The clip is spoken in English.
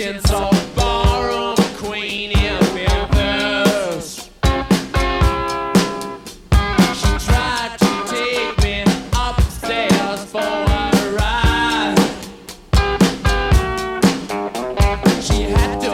Legends of Barroom Queen. She tried to take me upstairs for a ride. She had to.